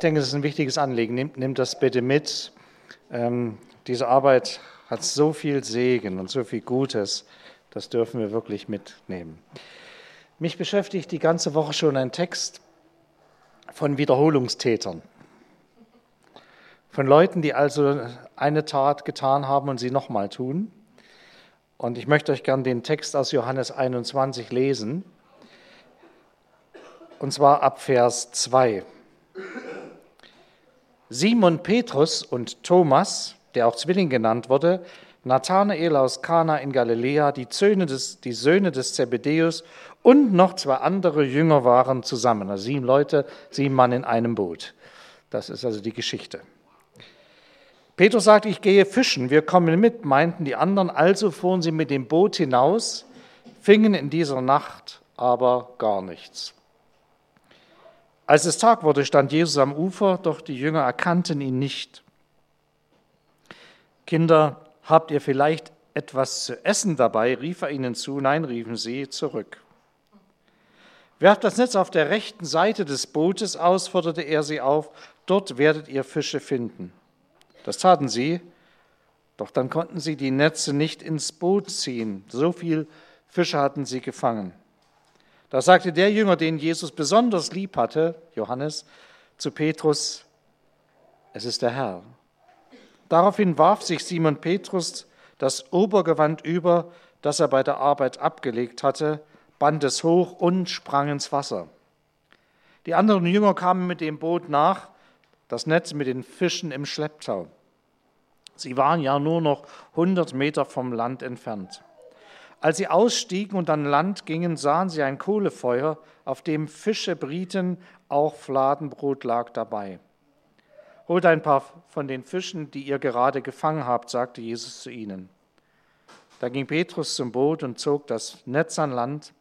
Ich denke, das ist ein wichtiges Anliegen. Nehmt, nehmt das bitte mit. Ähm, diese Arbeit hat so viel Segen und so viel Gutes. Das dürfen wir wirklich mitnehmen. Mich beschäftigt die ganze Woche schon ein Text von Wiederholungstätern. Von Leuten, die also eine Tat getan haben und sie nochmal tun. Und ich möchte euch gern den Text aus Johannes 21 lesen. Und zwar ab Vers 2. Simon Petrus und Thomas, der auch Zwilling genannt wurde, Nathanael aus Kana in Galiläa, die Söhne des, die Söhne des Zebedeus und noch zwei andere Jünger waren zusammen. Also sieben Leute, sieben Mann in einem Boot. Das ist also die Geschichte. Petrus sagt, ich gehe fischen, wir kommen mit, meinten die anderen. Also fuhren sie mit dem Boot hinaus, fingen in dieser Nacht aber gar nichts. Als es Tag wurde, stand Jesus am Ufer, doch die Jünger erkannten ihn nicht. Kinder, habt ihr vielleicht etwas zu essen dabei? rief er ihnen zu. Nein, riefen sie zurück. Werft das Netz auf der rechten Seite des Bootes aus, forderte er sie auf. Dort werdet ihr Fische finden. Das taten sie, doch dann konnten sie die Netze nicht ins Boot ziehen. So viel Fische hatten sie gefangen. Da sagte der Jünger, den Jesus besonders lieb hatte, Johannes, zu Petrus, es ist der Herr. Daraufhin warf sich Simon Petrus das Obergewand über, das er bei der Arbeit abgelegt hatte, band es hoch und sprang ins Wasser. Die anderen Jünger kamen mit dem Boot nach, das Netz mit den Fischen im Schlepptau. Sie waren ja nur noch 100 Meter vom Land entfernt. Als sie ausstiegen und an Land gingen, sahen sie ein Kohlefeuer, auf dem Fische brieten, auch Fladenbrot lag dabei. Holt ein paar von den Fischen, die ihr gerade gefangen habt, sagte Jesus zu ihnen. Da ging Petrus zum Boot und zog das Netz an Land.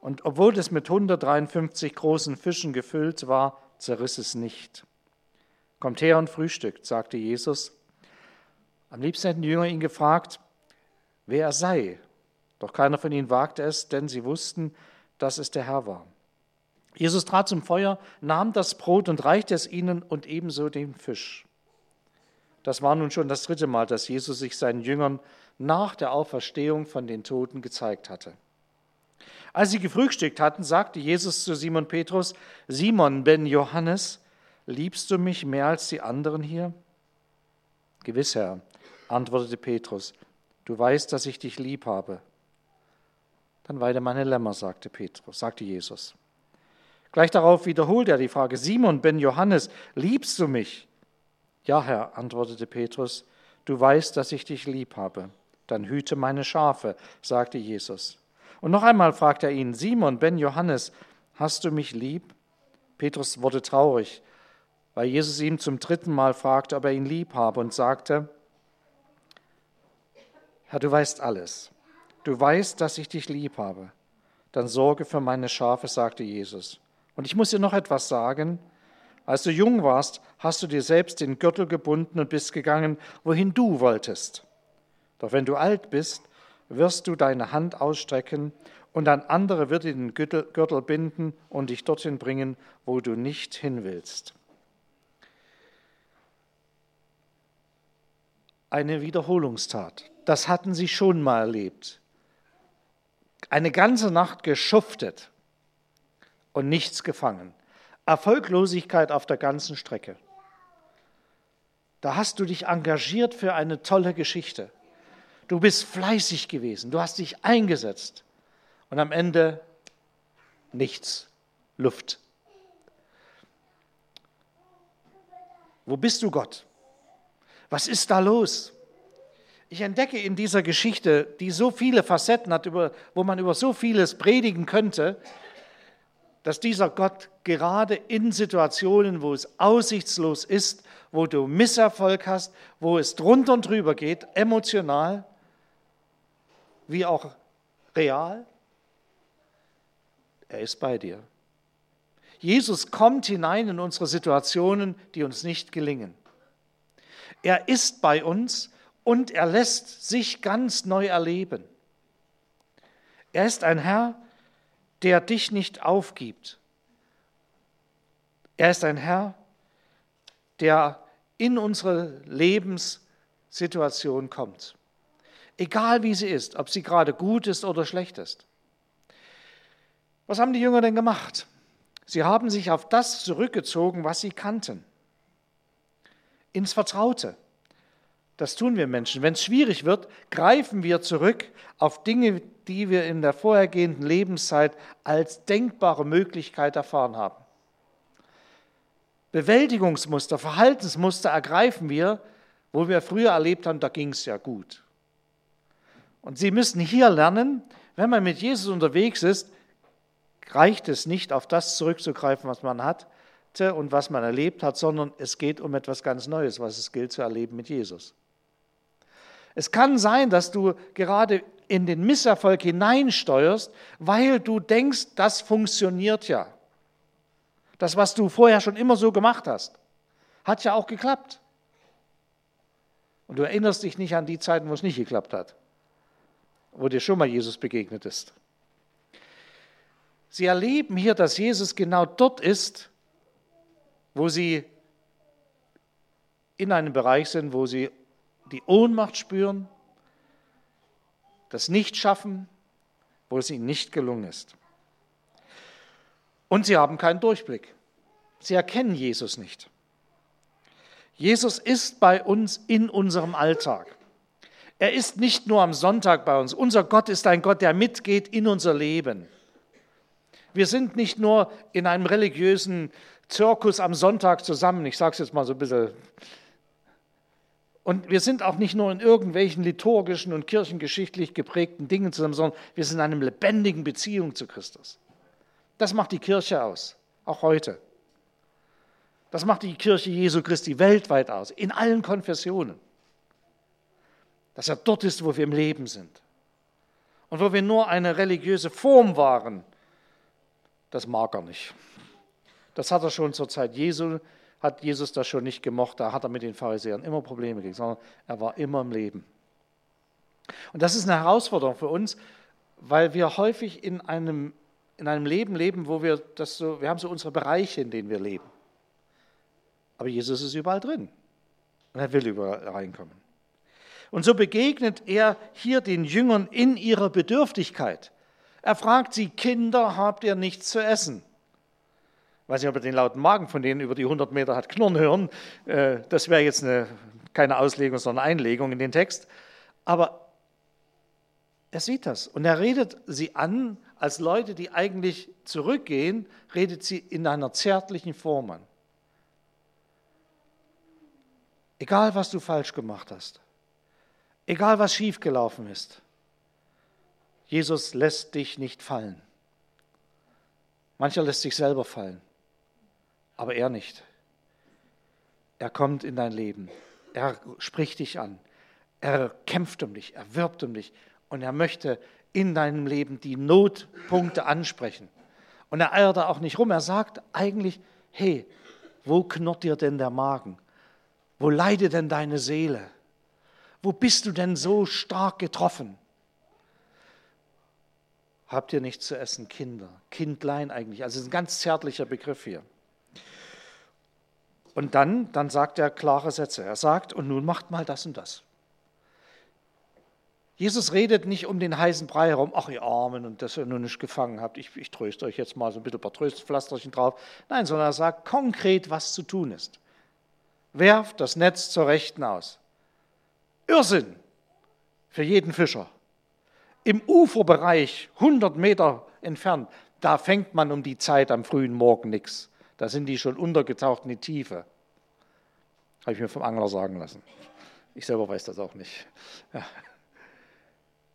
Und obwohl es mit 153 großen Fischen gefüllt war, zerriss es nicht. Kommt her und frühstückt, sagte Jesus. Am liebsten hätten die Jünger ihn gefragt, wer er sei. Doch keiner von ihnen wagte es, denn sie wussten, dass es der Herr war. Jesus trat zum Feuer, nahm das Brot und reichte es ihnen und ebenso den Fisch. Das war nun schon das dritte Mal, dass Jesus sich seinen Jüngern nach der Auferstehung von den Toten gezeigt hatte. Als sie gefrühstückt hatten, sagte Jesus zu Simon Petrus, Simon ben Johannes, liebst du mich mehr als die anderen hier? Gewiss, Herr, antwortete Petrus, du weißt, dass ich dich lieb habe dann weide meine Lämmer, sagte Petrus, sagte Jesus. Gleich darauf wiederholt er die Frage, Simon ben Johannes, liebst du mich? Ja, Herr, antwortete Petrus, du weißt, dass ich dich lieb habe. Dann hüte meine Schafe, sagte Jesus. Und noch einmal fragt er ihn, Simon ben Johannes, hast du mich lieb? Petrus wurde traurig, weil Jesus ihm zum dritten Mal fragte, ob er ihn lieb habe und sagte, Herr, du weißt alles. Du weißt, dass ich dich lieb habe. Dann sorge für meine Schafe, sagte Jesus. Und ich muss dir noch etwas sagen. Als du jung warst, hast du dir selbst den Gürtel gebunden und bist gegangen, wohin du wolltest. Doch wenn du alt bist, wirst du deine Hand ausstrecken und ein anderer wird dir den Gürtel binden und dich dorthin bringen, wo du nicht hin willst. Eine Wiederholungstat. Das hatten sie schon mal erlebt eine ganze Nacht geschuftet und nichts gefangen. Erfolglosigkeit auf der ganzen Strecke. Da hast du dich engagiert für eine tolle Geschichte. Du bist fleißig gewesen, du hast dich eingesetzt und am Ende nichts, Luft. Wo bist du Gott? Was ist da los? Ich entdecke in dieser Geschichte, die so viele Facetten hat, wo man über so vieles predigen könnte, dass dieser Gott gerade in Situationen, wo es aussichtslos ist, wo du Misserfolg hast, wo es drunter und drüber geht, emotional wie auch real, er ist bei dir. Jesus kommt hinein in unsere Situationen, die uns nicht gelingen. Er ist bei uns und er lässt sich ganz neu erleben. Er ist ein Herr, der dich nicht aufgibt. Er ist ein Herr, der in unsere Lebenssituation kommt. Egal wie sie ist, ob sie gerade gut ist oder schlecht ist. Was haben die Jünger denn gemacht? Sie haben sich auf das zurückgezogen, was sie kannten. Ins Vertraute. Das tun wir Menschen. Wenn es schwierig wird, greifen wir zurück auf Dinge, die wir in der vorhergehenden Lebenszeit als denkbare Möglichkeit erfahren haben. Bewältigungsmuster, Verhaltensmuster ergreifen wir, wo wir früher erlebt haben, da ging es ja gut. Und Sie müssen hier lernen, wenn man mit Jesus unterwegs ist, reicht es nicht, auf das zurückzugreifen, was man hatte und was man erlebt hat, sondern es geht um etwas ganz Neues, was es gilt zu erleben mit Jesus. Es kann sein, dass du gerade in den Misserfolg hineinsteuerst, weil du denkst, das funktioniert ja. Das, was du vorher schon immer so gemacht hast, hat ja auch geklappt. Und du erinnerst dich nicht an die Zeiten, wo es nicht geklappt hat, wo dir schon mal Jesus begegnet ist. Sie erleben hier, dass Jesus genau dort ist, wo sie in einem Bereich sind, wo sie die Ohnmacht spüren, das Nichtschaffen, wo es ihnen nicht gelungen ist. Und sie haben keinen Durchblick. Sie erkennen Jesus nicht. Jesus ist bei uns in unserem Alltag. Er ist nicht nur am Sonntag bei uns. Unser Gott ist ein Gott, der mitgeht in unser Leben. Wir sind nicht nur in einem religiösen Zirkus am Sonntag zusammen, ich sage es jetzt mal so ein bisschen. Und wir sind auch nicht nur in irgendwelchen liturgischen und kirchengeschichtlich geprägten Dingen zusammen, sondern wir sind in einer lebendigen Beziehung zu Christus. Das macht die Kirche aus, auch heute. Das macht die Kirche Jesu Christi weltweit aus, in allen Konfessionen. Dass er dort ist, wo wir im Leben sind. Und wo wir nur eine religiöse Form waren, das mag er nicht. Das hat er schon zur Zeit Jesu, hat Jesus das schon nicht gemocht. Da hat er mit den Pharisäern immer Probleme gekriegt, sondern er war immer im Leben. Und das ist eine Herausforderung für uns, weil wir häufig in einem, in einem Leben leben, wo wir das so, wir haben so unsere Bereiche, in denen wir leben. Aber Jesus ist überall drin. Und er will überall reinkommen. Und so begegnet er hier den Jüngern in ihrer Bedürftigkeit. Er fragt sie, Kinder, habt ihr nichts zu essen? Weiß nicht, ob er den lauten Magen von denen über die 100 Meter hat knurren hören. Äh, das wäre jetzt eine, keine Auslegung, sondern Einlegung in den Text. Aber er sieht das und er redet sie an als Leute, die eigentlich zurückgehen, redet sie in einer zärtlichen Form an. Egal, was du falsch gemacht hast, egal, was schiefgelaufen ist, Jesus lässt dich nicht fallen. Mancher lässt sich selber fallen, aber er nicht. Er kommt in dein Leben. Er spricht dich an. Er kämpft um dich, er wirbt um dich und er möchte in deinem Leben die Notpunkte ansprechen. Und er eiert da auch nicht rum. Er sagt eigentlich, hey, wo knurrt dir denn der Magen? Wo leidet denn deine Seele? Wo bist du denn so stark getroffen? Habt ihr nichts zu essen, Kinder? Kindlein eigentlich. Also ein ganz zärtlicher Begriff hier. Und dann, dann sagt er klare Sätze. Er sagt, und nun macht mal das und das. Jesus redet nicht um den heißen Brei herum, ach ihr Armen und dass ihr nun nicht gefangen habt, ich, ich tröste euch jetzt mal so ein bisschen ein paar Tröstpflasterchen drauf. Nein, sondern er sagt konkret, was zu tun ist. Werft das Netz zur Rechten aus. Irrsinn für jeden Fischer. Im Uferbereich, 100 Meter entfernt, da fängt man um die Zeit am frühen Morgen nichts. Da sind die schon untergetaucht in die Tiefe. Habe ich mir vom Angler sagen lassen. Ich selber weiß das auch nicht. Ja.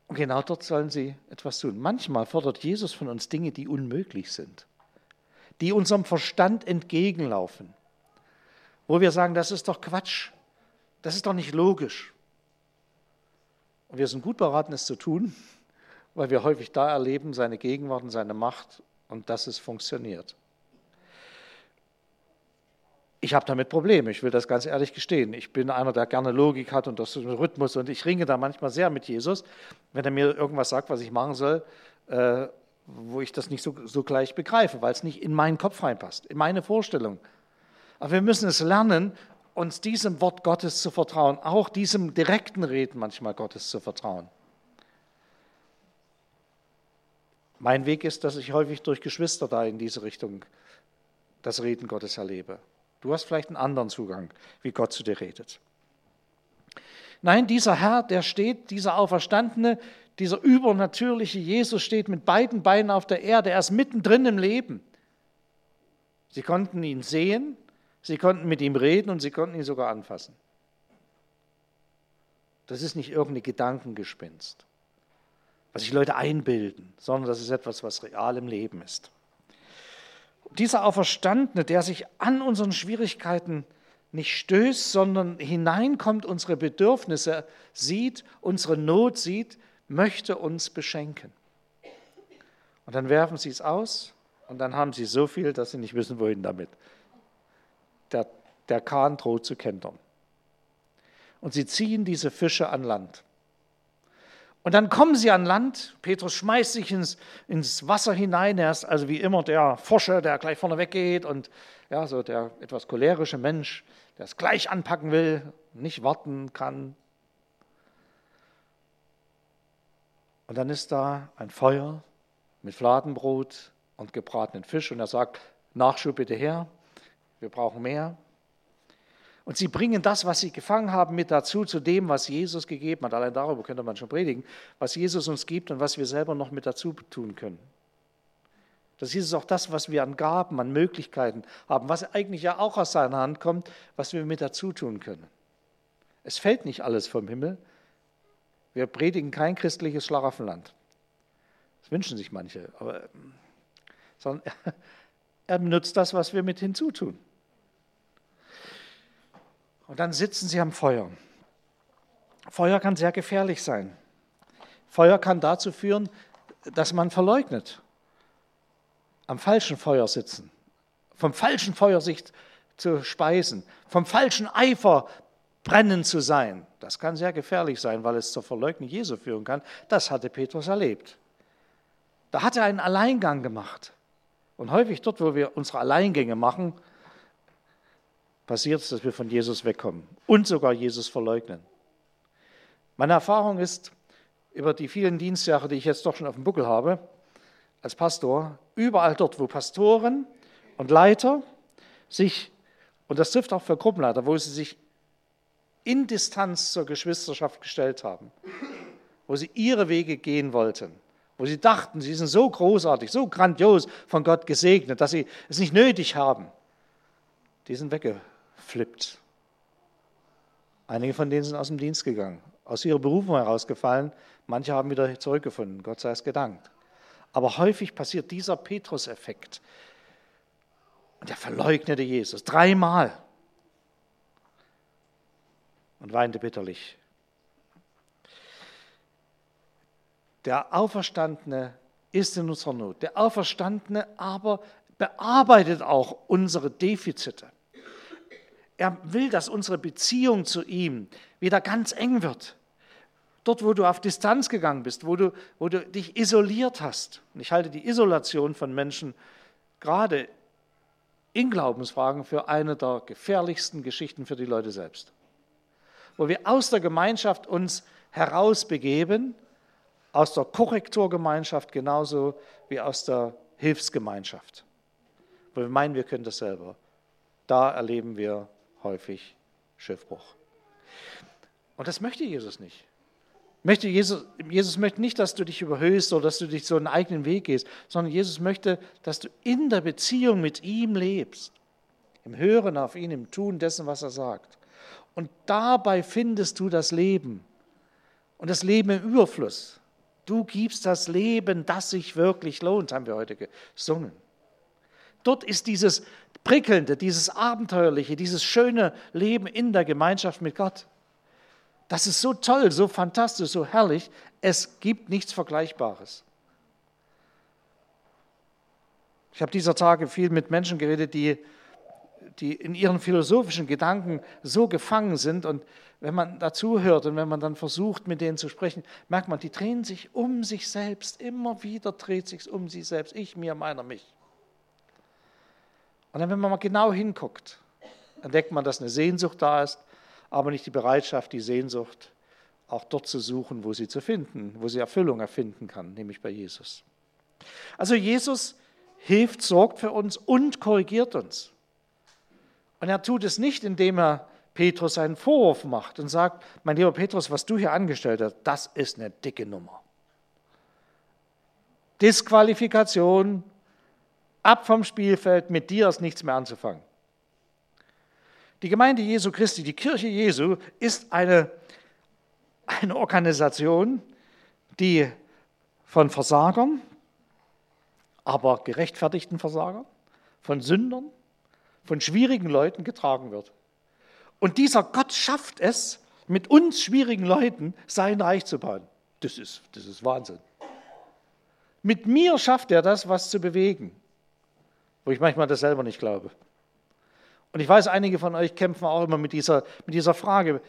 Und genau dort sollen sie etwas tun. Manchmal fordert Jesus von uns Dinge, die unmöglich sind, die unserem Verstand entgegenlaufen, wo wir sagen, das ist doch Quatsch, das ist doch nicht logisch. Und wir sind gut beraten, es zu tun, weil wir häufig da erleben, seine Gegenwart und seine Macht und dass es funktioniert. Ich habe damit Probleme, ich will das ganz ehrlich gestehen. Ich bin einer, der gerne Logik hat und das Rhythmus und ich ringe da manchmal sehr mit Jesus, wenn er mir irgendwas sagt, was ich machen soll, äh, wo ich das nicht so, so gleich begreife, weil es nicht in meinen Kopf reinpasst, in meine Vorstellung. Aber wir müssen es lernen, uns diesem Wort Gottes zu vertrauen, auch diesem direkten Reden manchmal Gottes zu vertrauen. Mein Weg ist, dass ich häufig durch Geschwister da in diese Richtung das Reden Gottes erlebe. Du hast vielleicht einen anderen Zugang, wie Gott zu dir redet. Nein, dieser Herr, der steht, dieser Auferstandene, dieser übernatürliche Jesus steht mit beiden Beinen auf der Erde. Er ist mittendrin im Leben. Sie konnten ihn sehen, sie konnten mit ihm reden und sie konnten ihn sogar anfassen. Das ist nicht irgendeine Gedankengespinst, was sich Leute einbilden, sondern das ist etwas, was real im Leben ist. Dieser Auferstandene, der sich an unseren Schwierigkeiten nicht stößt, sondern hineinkommt, unsere Bedürfnisse sieht, unsere Not sieht, möchte uns beschenken. Und dann werfen sie es aus und dann haben sie so viel, dass sie nicht wissen, wohin damit. Der, der Kahn droht zu kentern. Und sie ziehen diese Fische an Land. Und dann kommen sie an Land. Petrus schmeißt sich ins, ins Wasser hinein. Er ist also wie immer der Forscher, der gleich vorne weggeht und ja, so der etwas cholerische Mensch, der es gleich anpacken will, nicht warten kann. Und dann ist da ein Feuer mit Fladenbrot und gebratenen Fisch und er sagt, Nachschub bitte her, wir brauchen mehr. Und sie bringen das, was sie gefangen haben, mit dazu, zu dem, was Jesus gegeben hat. Allein darüber könnte man schon predigen, was Jesus uns gibt und was wir selber noch mit dazu tun können. Das ist auch das, was wir an Gaben, an Möglichkeiten haben, was eigentlich ja auch aus seiner Hand kommt, was wir mit dazu tun können. Es fällt nicht alles vom Himmel. Wir predigen kein christliches Schlaraffenland. Das wünschen sich manche, aber sondern er benutzt das, was wir mit hinzutun. Und dann sitzen sie am Feuer. Feuer kann sehr gefährlich sein. Feuer kann dazu führen, dass man verleugnet am falschen Feuer sitzen, vom falschen Feuer sich zu speisen, vom falschen Eifer brennen zu sein. Das kann sehr gefährlich sein, weil es zur Verleugnung Jesu führen kann. Das hatte Petrus erlebt. Da hat er einen Alleingang gemacht. Und häufig dort, wo wir unsere Alleingänge machen, passiert es, dass wir von Jesus wegkommen und sogar Jesus verleugnen. Meine Erfahrung ist, über die vielen Dienstjahre, die ich jetzt doch schon auf dem Buckel habe, als Pastor, überall dort, wo Pastoren und Leiter sich, und das trifft auch für Gruppenleiter, wo sie sich in Distanz zur Geschwisterschaft gestellt haben, wo sie ihre Wege gehen wollten, wo sie dachten, sie sind so großartig, so grandios von Gott gesegnet, dass sie es nicht nötig haben, die sind weggeflippt. Einige von denen sind aus dem Dienst gegangen, aus ihrer Berufung herausgefallen, manche haben wieder zurückgefunden, Gott sei es gedankt. Aber häufig passiert dieser Petrus-Effekt. Und er verleugnete Jesus dreimal und weinte bitterlich. Der Auferstandene ist in unserer Not. Der Auferstandene aber bearbeitet auch unsere Defizite. Er will, dass unsere Beziehung zu ihm wieder ganz eng wird. Dort, wo du auf Distanz gegangen bist, wo du, wo du dich isoliert hast. Und ich halte die Isolation von Menschen gerade in Glaubensfragen für eine der gefährlichsten Geschichten für die Leute selbst. Wo wir aus der Gemeinschaft uns herausbegeben, aus der Korrekturgemeinschaft genauso wie aus der Hilfsgemeinschaft. Wo wir meinen, wir können das selber. Da erleben wir häufig Schiffbruch. Und das möchte Jesus nicht. Möchte Jesus, Jesus möchte nicht, dass du dich überhöhst oder dass du dich so einen eigenen Weg gehst, sondern Jesus möchte, dass du in der Beziehung mit ihm lebst. Im Hören auf ihn, im Tun dessen, was er sagt. Und dabei findest du das Leben. Und das Leben im Überfluss. Du gibst das Leben, das sich wirklich lohnt, haben wir heute gesungen. Dort ist dieses prickelnde, dieses abenteuerliche, dieses schöne Leben in der Gemeinschaft mit Gott. Das ist so toll, so fantastisch, so herrlich. Es gibt nichts Vergleichbares. Ich habe dieser Tage viel mit Menschen geredet, die, die in ihren philosophischen Gedanken so gefangen sind. Und wenn man dazu hört und wenn man dann versucht, mit denen zu sprechen, merkt man, die drehen sich um sich selbst. Immer wieder dreht sich um sich selbst. Ich, mir, meiner, mich. Und dann, wenn man mal genau hinguckt, entdeckt man, dass eine Sehnsucht da ist, aber nicht die Bereitschaft, die Sehnsucht auch dort zu suchen, wo sie zu finden, wo sie Erfüllung erfinden kann, nämlich bei Jesus. Also Jesus hilft, sorgt für uns und korrigiert uns. Und er tut es nicht, indem er Petrus einen Vorwurf macht und sagt, mein lieber Petrus, was du hier angestellt hast, das ist eine dicke Nummer. Disqualifikation, ab vom Spielfeld, mit dir ist nichts mehr anzufangen. Die Gemeinde Jesu Christi, die Kirche Jesu, ist eine, eine Organisation, die von Versagern, aber gerechtfertigten Versagern, von Sündern, von schwierigen Leuten getragen wird. Und dieser Gott schafft es, mit uns schwierigen Leuten sein Reich zu bauen. Das ist, das ist Wahnsinn. Mit mir schafft er das, was zu bewegen, wo ich manchmal das selber nicht glaube. Und ich weiß, einige von euch kämpfen auch immer mit dieser, mit dieser Frage,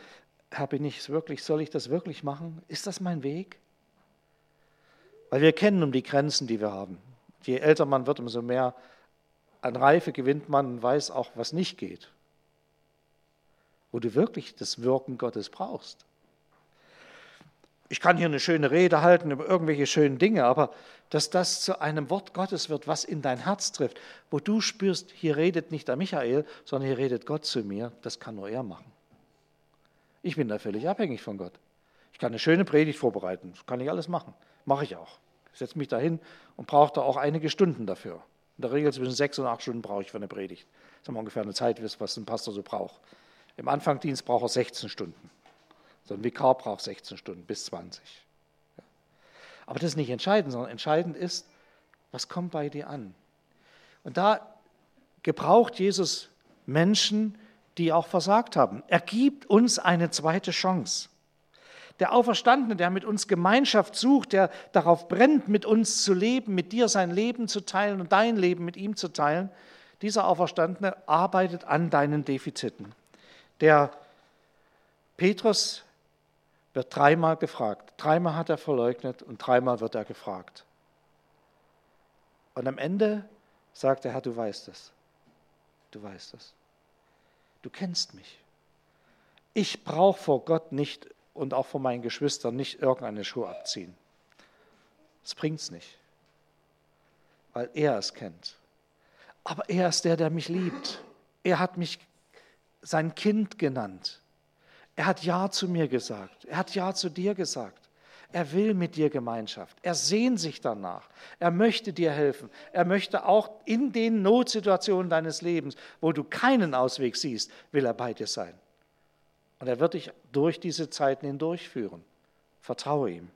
Herr, bin ich es wirklich, soll ich das wirklich machen? Ist das mein Weg? Weil wir kennen um die Grenzen, die wir haben. Je älter man wird, umso mehr an Reife gewinnt man und weiß auch, was nicht geht. Wo du wirklich das Wirken Gottes brauchst. Ich kann hier eine schöne Rede halten über irgendwelche schönen Dinge, aber dass das zu einem Wort Gottes wird, was in dein Herz trifft, wo du spürst, hier redet nicht der Michael, sondern hier redet Gott zu mir, das kann nur er machen. Ich bin da völlig abhängig von Gott. Ich kann eine schöne Predigt vorbereiten, das kann ich alles machen. Mache ich auch. Ich setze mich dahin und brauche da auch einige Stunden dafür. In der Regel zwischen sechs und acht Stunden brauche ich für eine Predigt. Das ist ungefähr eine Zeit, was ein Pastor so braucht. Im Anfangdienst braucht er 16 Stunden. So ein Vikar braucht 16 Stunden bis 20. Aber das ist nicht entscheidend, sondern entscheidend ist, was kommt bei dir an? Und da gebraucht Jesus Menschen, die auch versagt haben. Er gibt uns eine zweite Chance. Der Auferstandene, der mit uns Gemeinschaft sucht, der darauf brennt, mit uns zu leben, mit dir sein Leben zu teilen und dein Leben mit ihm zu teilen, dieser Auferstandene arbeitet an deinen Defiziten. Der Petrus wird dreimal gefragt. Dreimal hat er verleugnet und dreimal wird er gefragt. Und am Ende sagt der Herr, du weißt es. Du weißt es. Du kennst mich. Ich brauche vor Gott nicht und auch von meinen Geschwistern nicht irgendeine Schuhe abziehen. Das bringt es nicht, weil er es kennt. Aber er ist der, der mich liebt. Er hat mich sein Kind genannt. Er hat Ja zu mir gesagt. Er hat Ja zu dir gesagt. Er will mit dir Gemeinschaft. Er sehnt sich danach. Er möchte dir helfen. Er möchte auch in den Notsituationen deines Lebens, wo du keinen Ausweg siehst, will er bei dir sein. Und er wird dich durch diese Zeiten hindurchführen. Vertraue ihm.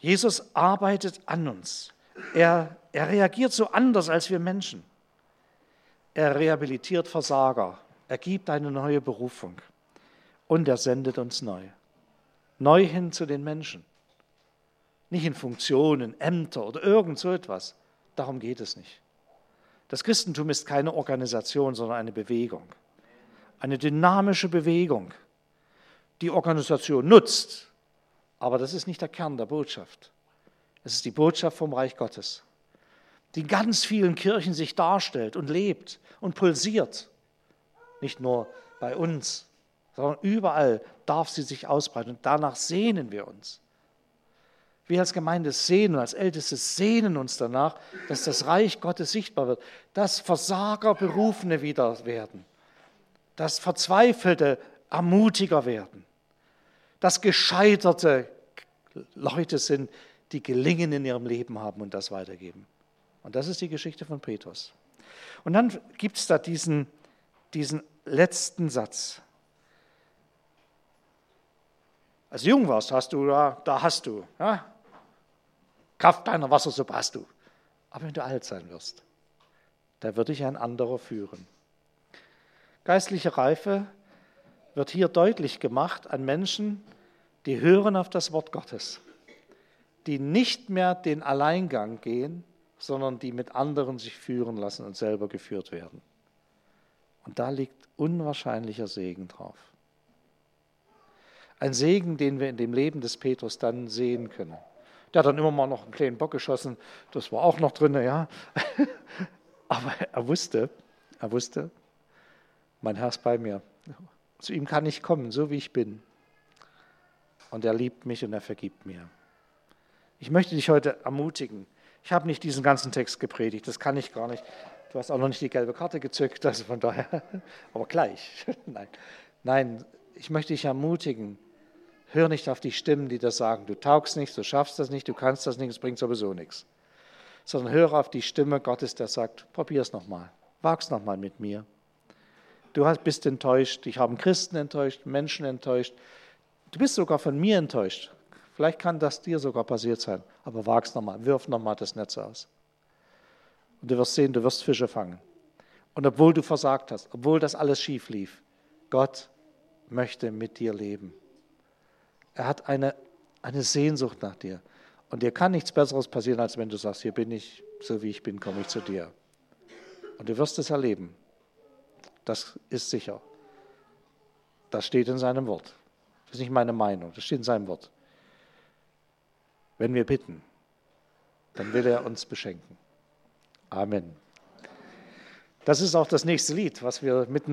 Jesus arbeitet an uns. Er, er reagiert so anders als wir Menschen. Er rehabilitiert Versager. Er gibt eine neue Berufung. Und er sendet uns neu. Neu hin zu den Menschen. Nicht in Funktionen, Ämter oder irgend so etwas. Darum geht es nicht. Das Christentum ist keine Organisation, sondern eine Bewegung eine dynamische Bewegung. Die Organisation nutzt, aber das ist nicht der Kern der Botschaft. Es ist die Botschaft vom Reich Gottes, die in ganz vielen Kirchen sich darstellt und lebt und pulsiert. Nicht nur bei uns, sondern überall darf sie sich ausbreiten und danach sehnen wir uns. Wir als Gemeinde sehnen, als Älteste sehnen uns danach, dass das Reich Gottes sichtbar wird, dass Versager Berufene wieder werden dass Verzweifelte ermutiger werden, dass Gescheiterte Leute sind, die Gelingen in ihrem Leben haben und das weitergeben. Und das ist die Geschichte von Petrus. Und dann gibt es da diesen, diesen letzten Satz. Als du jung warst, hast du, da, da hast du. Ja? Kraft deiner Wassersuppe hast du. Aber wenn du alt sein wirst, da wird dich ein anderer führen. Geistliche Reife wird hier deutlich gemacht an Menschen, die hören auf das Wort Gottes, die nicht mehr den Alleingang gehen, sondern die mit anderen sich führen lassen und selber geführt werden. Und da liegt unwahrscheinlicher Segen drauf. Ein Segen, den wir in dem Leben des Petrus dann sehen können. Der hat dann immer mal noch einen kleinen Bock geschossen, das war auch noch drin, ja. Aber er wusste, er wusste, Mein Herr ist bei mir. Zu ihm kann ich kommen, so wie ich bin. Und er liebt mich und er vergibt mir. Ich möchte dich heute ermutigen. Ich habe nicht diesen ganzen Text gepredigt, das kann ich gar nicht. Du hast auch noch nicht die gelbe Karte gezückt, also von daher, aber gleich. Nein. Nein, ich möchte dich ermutigen. Hör nicht auf die Stimmen, die das sagen, du taugst nicht, du schaffst das nicht, du kannst das nicht, es bringt sowieso nichts. Sondern höre auf die Stimme Gottes, der sagt, probier es nochmal, wag's nochmal mit mir. Du bist enttäuscht, ich habe Christen enttäuscht, Menschen enttäuscht. Du bist sogar von mir enttäuscht. Vielleicht kann das dir sogar passiert sein, aber wag's nochmal, wirf nochmal das Netz aus. Und du wirst sehen, du wirst Fische fangen. Und obwohl du versagt hast, obwohl das alles schief lief, Gott möchte mit dir leben. Er hat eine, eine Sehnsucht nach dir. Und dir kann nichts Besseres passieren, als wenn du sagst, hier bin ich, so wie ich bin, komme ich zu dir. Und du wirst es erleben. Das ist sicher. Das steht in seinem Wort. Das ist nicht meine Meinung, das steht in seinem Wort. Wenn wir bitten, dann will er uns beschenken. Amen. Das ist auch das nächste Lied, was wir mitten